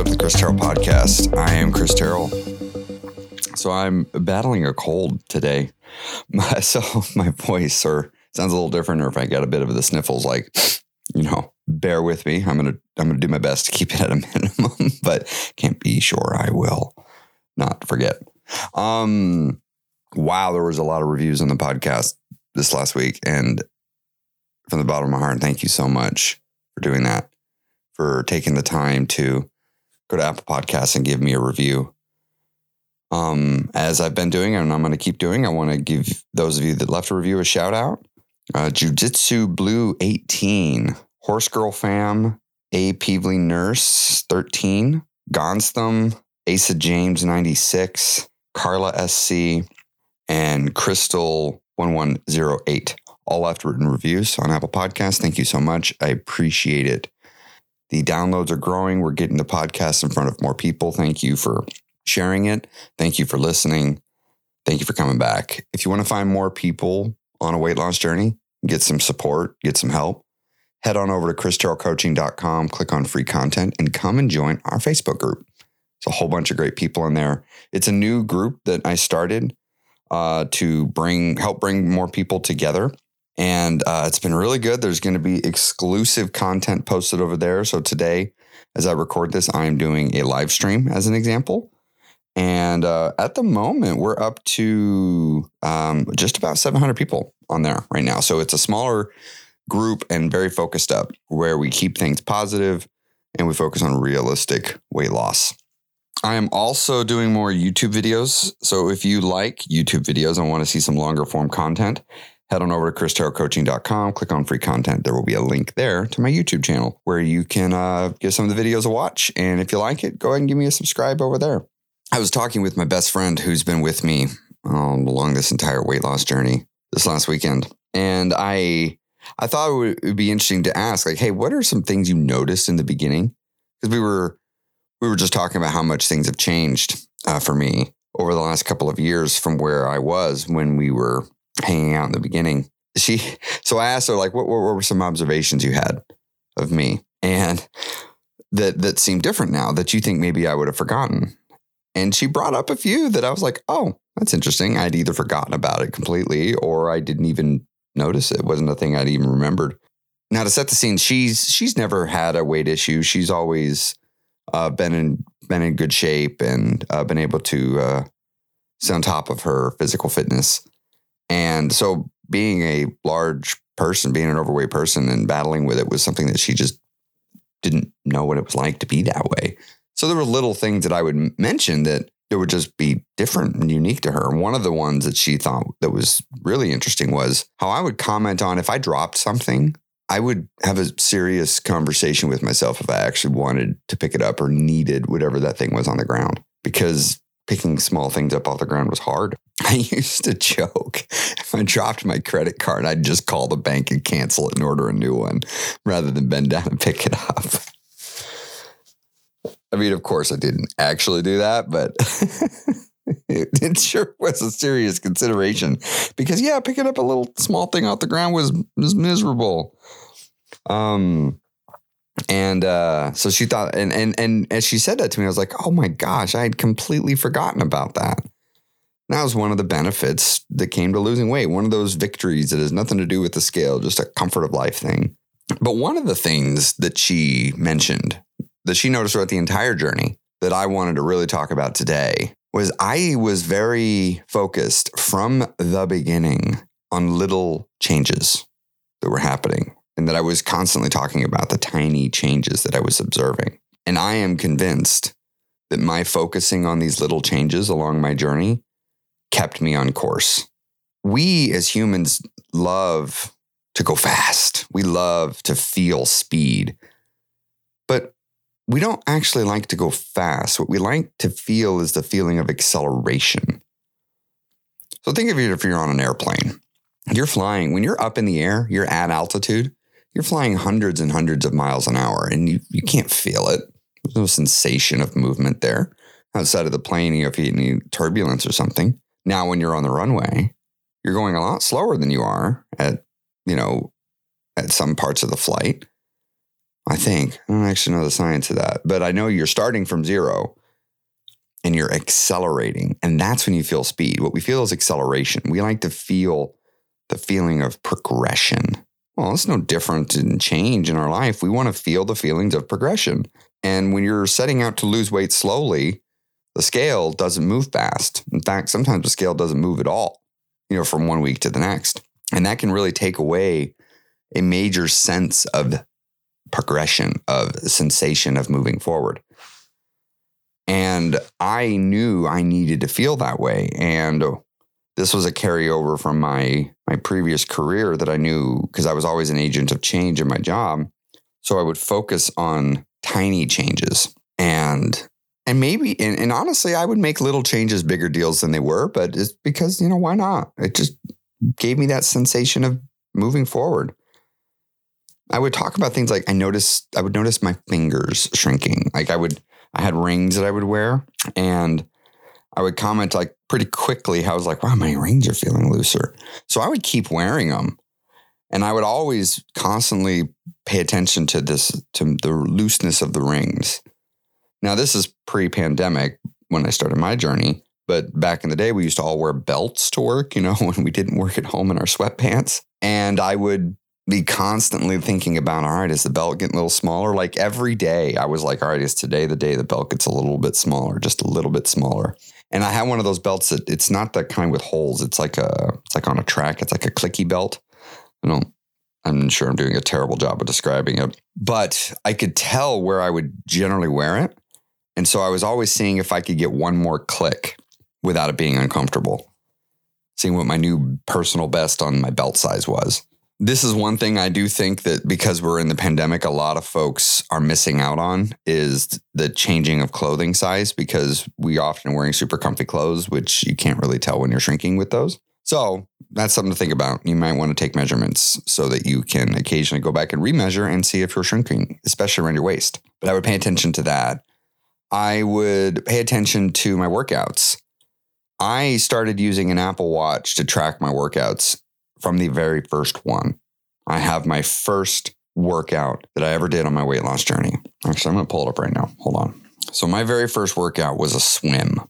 of the Chris Terrell podcast. I am Chris Terrell. So I'm battling a cold today. My, so my voice or sounds a little different, or if I get a bit of the sniffles, like, you know, bear with me. I'm gonna I'm gonna do my best to keep it at a minimum, but can't be sure I will not forget. Um wow, there was a lot of reviews on the podcast this last week. And from the bottom of my heart, thank you so much for doing that, for taking the time to go to Apple Podcasts and give me a review. Um, as I've been doing, and I'm going to keep doing, I want to give those of you that left a review a shout out. Uh, Jiu Jitsu Blue 18, Horse Girl Fam, A. Peevely Nurse 13, Gonstham, Asa James 96, Carla SC, and Crystal 1108. All left written reviews on Apple Podcasts. Thank you so much. I appreciate it. The downloads are growing. We're getting the podcast in front of more people. Thank you for sharing it. Thank you for listening. Thank you for coming back. If you want to find more people on a weight loss journey, get some support, get some help, head on over to christerrellcoaching.com, click on free content, and come and join our Facebook group. It's a whole bunch of great people in there. It's a new group that I started uh, to bring help bring more people together. And uh, it's been really good. There's going to be exclusive content posted over there. So today, as I record this, I am doing a live stream as an example. And uh, at the moment, we're up to um, just about 700 people on there right now. So it's a smaller group and very focused up where we keep things positive and we focus on realistic weight loss. I am also doing more YouTube videos. So if you like YouTube videos and want to see some longer form content, head on over to christerrellcoaching.com, click on free content. There will be a link there to my YouTube channel where you can uh, give some of the videos a watch. And if you like it, go ahead and give me a subscribe over there. I was talking with my best friend who's been with me um, along this entire weight loss journey this last weekend. And I I thought it would, it would be interesting to ask, like, hey, what are some things you noticed in the beginning? Because we were we were just talking about how much things have changed uh, for me over the last couple of years from where I was when we were hanging out in the beginning. She, so I asked her like, what, what were some observations you had of me, and that that seemed different now that you think maybe I would have forgotten. And she brought up a few that I was like, oh, that's interesting. I'd either forgotten about it completely or I didn't even notice it. it wasn't a thing I'd even remembered. Now to set the scene, she's she's never had a weight issue. She's always uh, been in been in good shape and uh, been able to uh, stay on top of her physical fitness. And so, being a large person, being an overweight person, and battling with it was something that she just didn't know what it was like to be that way. So there were little things that I would mention that it would just be different and unique to her. And one of the ones that she thought that was really interesting was how I would comment on if I dropped something I would have a serious conversation with myself if I actually wanted to pick it up or needed whatever that thing was on the ground because picking small things up off the ground was hard. I used to joke if I dropped my credit card, I'd just call the bank and cancel it and order a new one rather than bend down and pick it up. I mean, of course, I didn't actually do that, but it, sure was a serious consideration because, yeah, picking up a little small thing off the ground was was miserable. Um, and uh, so she thought, and and and as she said that to me, I was like, oh my gosh, I had completely forgotten about that. That was one of the benefits that came to losing weight. One of those victories that has nothing to do with the scale, just a comfort of life thing. But one of the things that she mentioned that she noticed throughout the entire journey that I wanted to really talk about today was I was very focused from the beginning on little changes that were happening and that I was constantly talking about the tiny changes that I was observing. And I am convinced that my focusing on these little changes along my journey kept me on course. We as humans love to go fast. We love to feel speed. But we don't actually like to go fast. What we like to feel is the feeling of acceleration. So think of it if you're on an airplane. You're flying, when you're up in the air, you're at altitude, you're flying hundreds and hundreds of miles an hour and you, you can't feel it. There's no sensation of movement there. Outside of the plane, you have any turbulence or something. Now, when you're on the runway, you're going a lot slower than you are at, you know, at some parts of the flight. I think. I don't actually know the science of that, but I know you're starting from zero and you're accelerating. And that's when you feel speed. What we feel is acceleration. We like to feel the feeling of progression. Well, it's no different in change in our life. We want to feel the feelings of progression. And when you're setting out to lose weight slowly, the scale doesn't move fast. In fact, sometimes the scale doesn't move at all, you know, from one week to the next. And that can really take away a major sense of progression, of sensation of moving forward. And I knew I needed to feel that way. And this was a carryover from my my previous career that I knew because I was always an agent of change in my job. So I would focus on tiny changes and and maybe and, and honestly I would make little changes bigger deals than they were, but it's because, you know, why not? It just gave me that sensation of moving forward. I would talk about things like I noticed I would notice my fingers shrinking. Like I would I had rings that I would wear and I would comment like pretty quickly how I was like, wow, my rings are feeling looser. So I would keep wearing them. And I would always constantly pay attention to this, to the looseness of the rings. Now, this is pre pandemic when I started my journey. But back in the day, we used to all wear belts to work, you know, when we didn't work at home in our sweatpants. And I would be constantly thinking about, all right, is the belt getting a little smaller? Like every day, I was like, all right, is today the day the belt gets a little bit smaller, just a little bit smaller? And I have one of those belts that it's not that kind with holes. It's like a, it's like on a track. It's like a clicky belt. I don't, I'm sure I'm doing a terrible job of describing it, but I could tell where I would generally wear it. And so I was always seeing if I could get one more click without it being uncomfortable, seeing what my new personal best on my belt size was this is one thing I do think that because we're in the pandemic, a lot of folks are missing out on is the changing of clothing size because we often wearing super comfy clothes, which you can't really tell when you're shrinking with those. So that's something to think about. You might want to take measurements so that you can occasionally go back and remeasure and see if you're shrinking, especially around your waist. But I would pay attention to that. I would pay attention to my workouts. I started using an Apple Watch to track my workouts from the very first one. I have my first workout that I ever did on my weight loss journey. Actually, I'm going to pull it up right now. Hold on. So, my very first workout was a swim.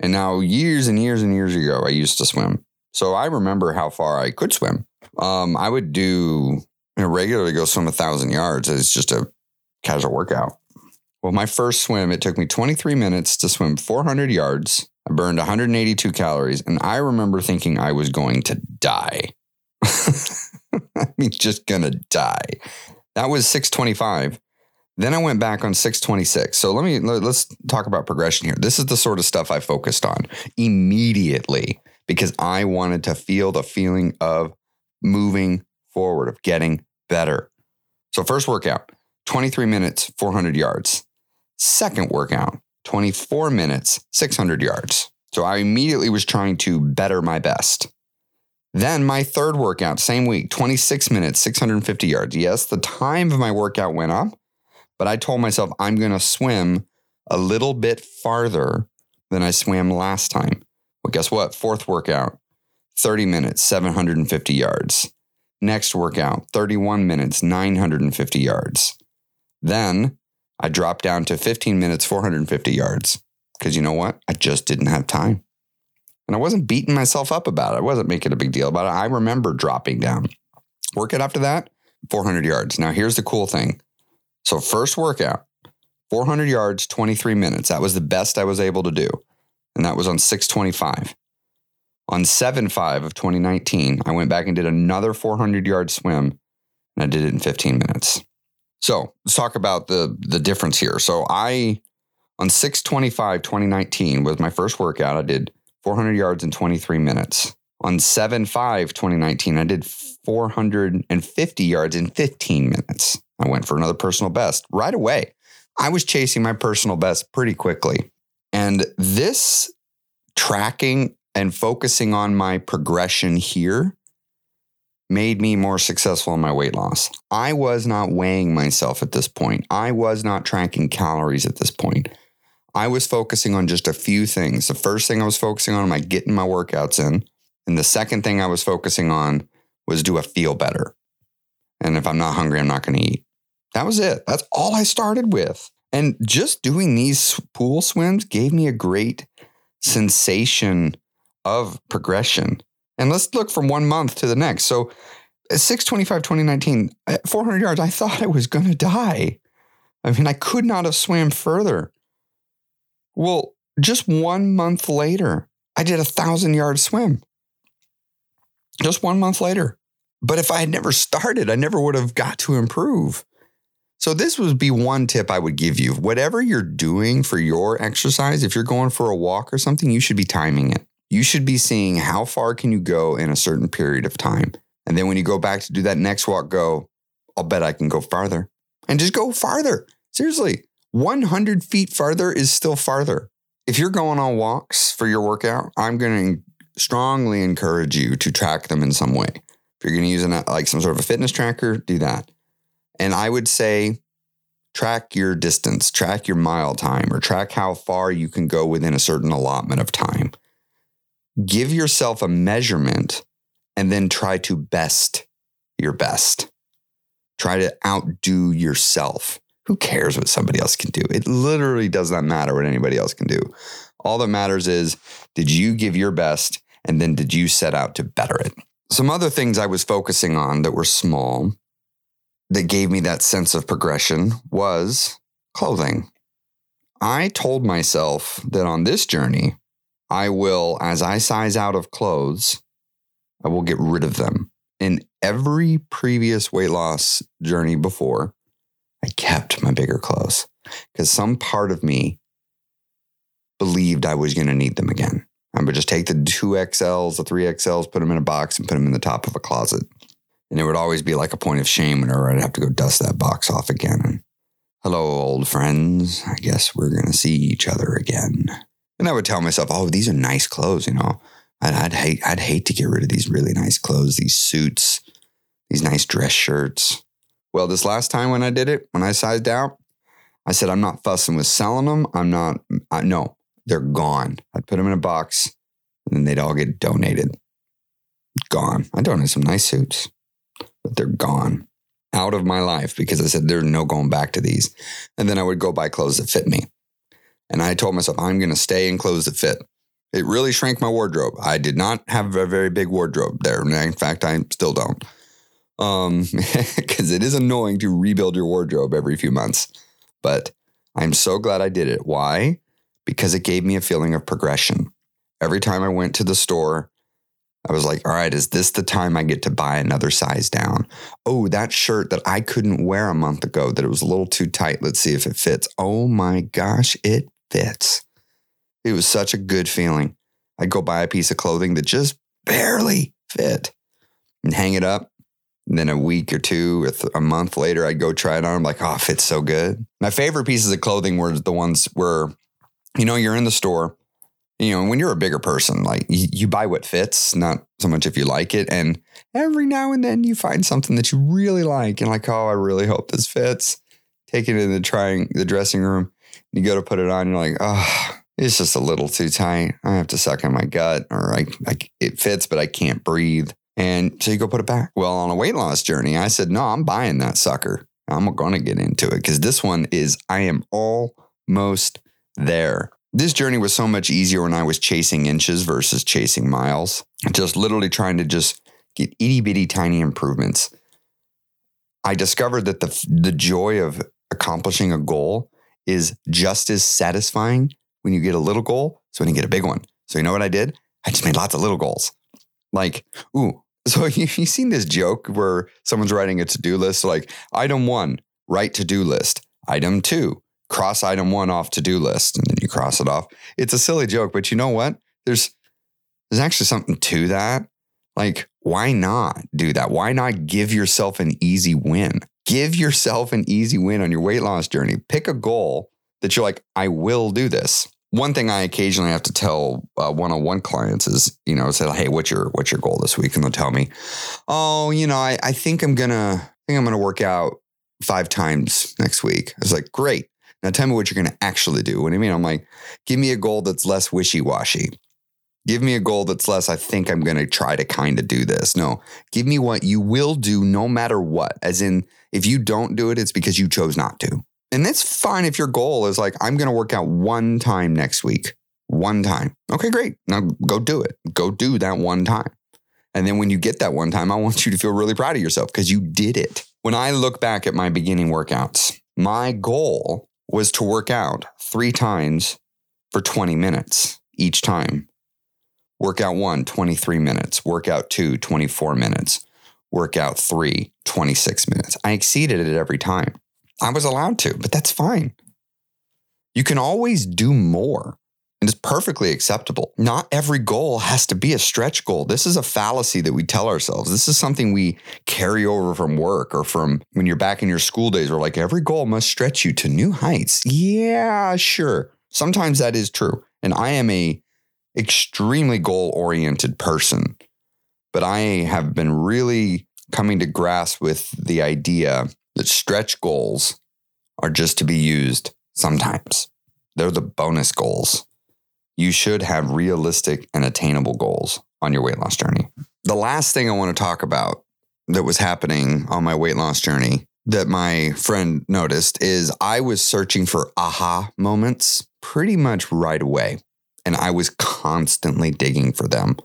And now, years and years and years ago, I used to swim. So, I remember how far I could swim. Um, I would do you know, regularly go swim a thousand yards. It's just a casual workout. Well, my first swim, it took me 23 minutes to swim 400 yards I burned 182 calories, and I remember thinking I was going to die. I mean, just gonna die. That was 625. Then I went back on 626. So let me let's talk about progression here. This is the sort of stuff I focused on immediately because I wanted to feel the feeling of moving forward, of getting better. So first workout, 23 minutes, 400 yards. Second workout, 24 minutes, 600 yards. So I immediately was trying to better my best. Then my third workout, same week, 26 minutes, 650 yards. Yes, the time of my workout went up, but I told myself I'm going to swim a little bit farther than I swam last time. Well, guess what? Fourth workout, 30 minutes, 750 yards. Next workout, 31 minutes, 950 yards. Then I dropped down to 15 minutes, 450 yards. Because you know what? I just didn't have time. And I wasn't beating myself up about it. I wasn't making a big deal about it. I remember dropping down. Workout after that, 400 yards. Now, here's the cool thing. So, first workout, 400 yards, 23 minutes. That was the best I was able to do. And that was on 625. On 7 5 of 2019, I went back and did another 400 yard swim, and I did it in 15 minutes. So let's talk about the the difference here. So I on 625 2019 was my first workout. I did 400 yards in 23 minutes. On 75 2019, I did 450 yards in 15 minutes. I went for another personal best right away. I was chasing my personal best pretty quickly. And this tracking and focusing on my progression here made me more successful in my weight loss. I was not weighing myself at this point. I was not tracking calories at this point. I was focusing on just a few things. The first thing I was focusing on, am I getting my workouts in? And the second thing I was focusing on was do I feel better? And if I'm not hungry, I'm not going to eat. That was it. That's all I started with. And just doing these pool swims gave me a great sensation of progression. And let's look from one month to the next. So at 625, 2019, at uh, 400 yards, I thought I was going to die. I mean, I could not have swam further. Well, just one month later, I did a thousand yard swim. Just one month later. But if I had never started, I never would have got to improve. So this would be one tip I would give you. Whatever you're doing for your exercise, if you're going for a walk or something, you should be timing it. You should be seeing how far can you go in a certain period of time. And then when you go back to do that next walk, go, I'll bet I can go farther. And just go farther. Seriously, 100 feet farther is still farther. If you're going on walks for your workout, I'm going to strongly encourage you to track them in some way. If you're going to use an, like some sort of a fitness tracker, do that. And I would say track your distance, track your mile time, or track how far you can go within a certain allotment of time. Give yourself a measurement and then try to best your best. Try to outdo yourself. Who cares what somebody else can do? It literally does not matter what anybody else can do. All that matters is did you give your best and then did you set out to better it? Some other things I was focusing on that were small that gave me that sense of progression was clothing. I told myself that on this journey, I will, as I size out of clothes, I will get rid of them. In every previous weight loss journey before, I kept my bigger clothes because some part of me believed I was going to need them again. I would just take the two XLs, the three XLs, put them in a box and put them in the top of a closet. And it would always be like a point of shame whenever I'd have to go dust that box off again. And hello, old friends. I guess we're going to see each other again. And I would tell myself, oh, these are nice clothes, you know. I'd, I'd hate I'd hate to get rid of these really nice clothes, these suits, these nice dress shirts. Well, this last time when I did it, when I sized out, I said I'm not fussing with selling them. I'm not. I, no, they're gone. I'd put them in a box, and then they'd all get donated. Gone. I donated some nice suits, but they're gone out of my life because I said there's no going back to these. And then I would go buy clothes that fit me. And I told myself I'm going to stay in clothes that fit. It really shrank my wardrobe. I did not have a very big wardrobe there. In fact, I still don't. Um, because it is annoying to rebuild your wardrobe every few months. But I'm so glad I did it. Why? Because it gave me a feeling of progression. Every time I went to the store, I was like, all right, is this the time I get to buy another size down? Oh, that shirt that I couldn't wear a month ago, that it was a little too tight. Let's see if it fits. Oh my gosh, it fits. It was such a good feeling. I'd go buy a piece of clothing that just barely fit and hang it up. And then a week or two or th- a month later, I'd go try it on. I'm like, oh, it fits so good. My favorite pieces of clothing were the ones where, you know, you're in the store, you know, when you're a bigger person, like you, you buy what fits, not so much if you like it. And every now and then you find something that you really like. And like, oh, I really hope this fits. Take it in the trying the dressing room. You go to put it on, you're like, oh, it's just a little too tight. I have to suck in my gut, or I, I, it fits, but I can't breathe. And so you go put it back. Well, on a weight loss journey, I said, no, I'm buying that sucker. I'm going to get into it because this one is, I am almost there. This journey was so much easier when I was chasing inches versus chasing miles. Just literally trying to just get itty bitty tiny improvements. I discovered that the, the joy of accomplishing a goal is just as satisfying when you get a little goal so when you get a big one. So you know what I did? I just made lots of little goals. Like, ooh, so you, you seen this joke where someone's writing a to-do list, like item one, write to-do list. Item two, cross item one off to-do list. And then you cross it off. It's a silly joke, but you know what? There's there's actually something to that. Like, why not do that? Why not give yourself an easy win? Give yourself an easy win on your weight loss journey. Pick a goal that you're like, I will do this. One thing I occasionally have to tell one on one clients is, you know, say, hey, what's your what's your goal this week? And they'll tell me, oh, you know, I, I think I'm gonna I think I'm gonna work out five times next week. I was like, great. Now tell me what you're gonna actually do. What do you mean? I'm like, give me a goal that's less wishy washy. Give me a goal that's less, I think I'm going to try to kind of do this. No, give me what you will do no matter what. As in, if you don't do it, it's because you chose not to. And that's fine if your goal is like, I'm going to work out one time next week, one time. Okay, great. Now go do it. Go do that one time. And then when you get that one time, I want you to feel really proud of yourself because you did it. When I look back at my beginning workouts, my goal was to work out three times for 20 minutes each time. Workout one, 23 minutes. Workout two, 24 minutes. Workout three, 26 minutes. I exceeded it every time. I was allowed to, but that's fine. You can always do more and it's perfectly acceptable. Not every goal has to be a stretch goal. This is a fallacy that we tell ourselves. This is something we carry over from work or from when you're back in your school days. We're like, every goal must stretch you to new heights. Yeah, sure. Sometimes that is true. And I am a extremely goal oriented person, but I have been really coming to grasp with the idea that stretch goals are just to be used sometimes. They're the bonus goals. You should have realistic and attainable goals on your weight loss journey. The last thing I want to talk about that was happening on my weight loss journey that my friend noticed is I was searching for aha moments pretty much right away. And I was constantly digging for them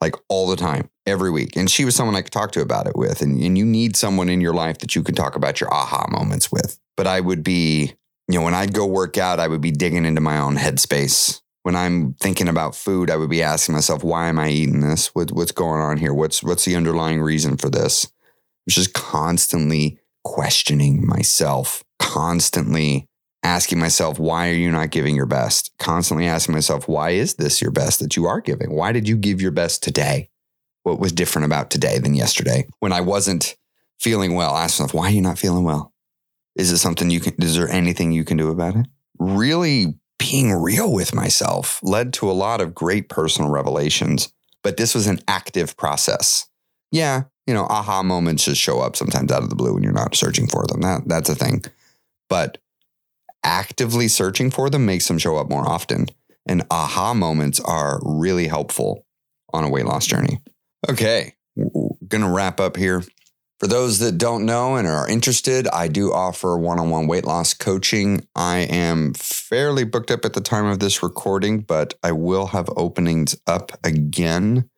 like all the time, every week. And she was someone I could talk to about it with. And, and you need someone in your life that you can talk about your aha moments with. But I would be, you know, when I'd go work out, I would be digging into my own headspace. When I'm thinking about food, I would be asking myself, why am I eating this? What, what's going on here? What's what's the underlying reason for this? It's just constantly questioning myself, constantly asking myself, why are you not giving your best? Constantly asking myself, why is this your best that you are giving? Why did you give your best today? What was different about today than yesterday? When I wasn't feeling well, ask myself, why are you not feeling well? Is it something you can, is there anything you can do about it? Really being real with myself led to a lot of great personal revelations, but this was an active process. Yeah, you know, aha moments just show up sometimes out of the blue when you're not searching for them. That that's a thing. But actively searching for them makes them show up more often. And aha moments are really helpful on a weight loss journey. Okay, going to wrap up here. For those that don't know and are interested, I do offer one on one weight loss coaching. I am fairly booked up at the time of this recording, but I will have openings up again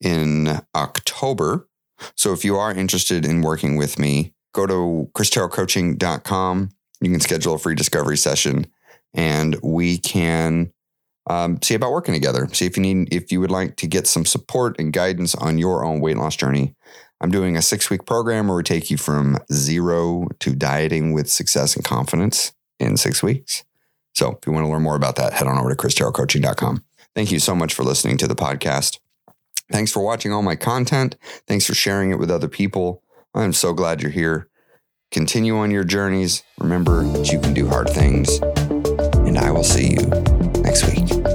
in October. So if you are interested in working with me, go to christerrellcoaching.com you can schedule a free discovery session and we can um, see about working together. See if you need, if you would like to get some support and guidance on your own weight loss journey. I'm doing a six week program where we take you from zero to dieting with success and confidence in six weeks. So if you want to learn more about that, head on over to christerrellcoaching.com. Thank you so much for listening to the podcast. Thanks for watching all my content. Thanks for sharing it with other people. I'm so glad you're here. Continue on your journeys. Remember that you can do hard things. And I will see you next week.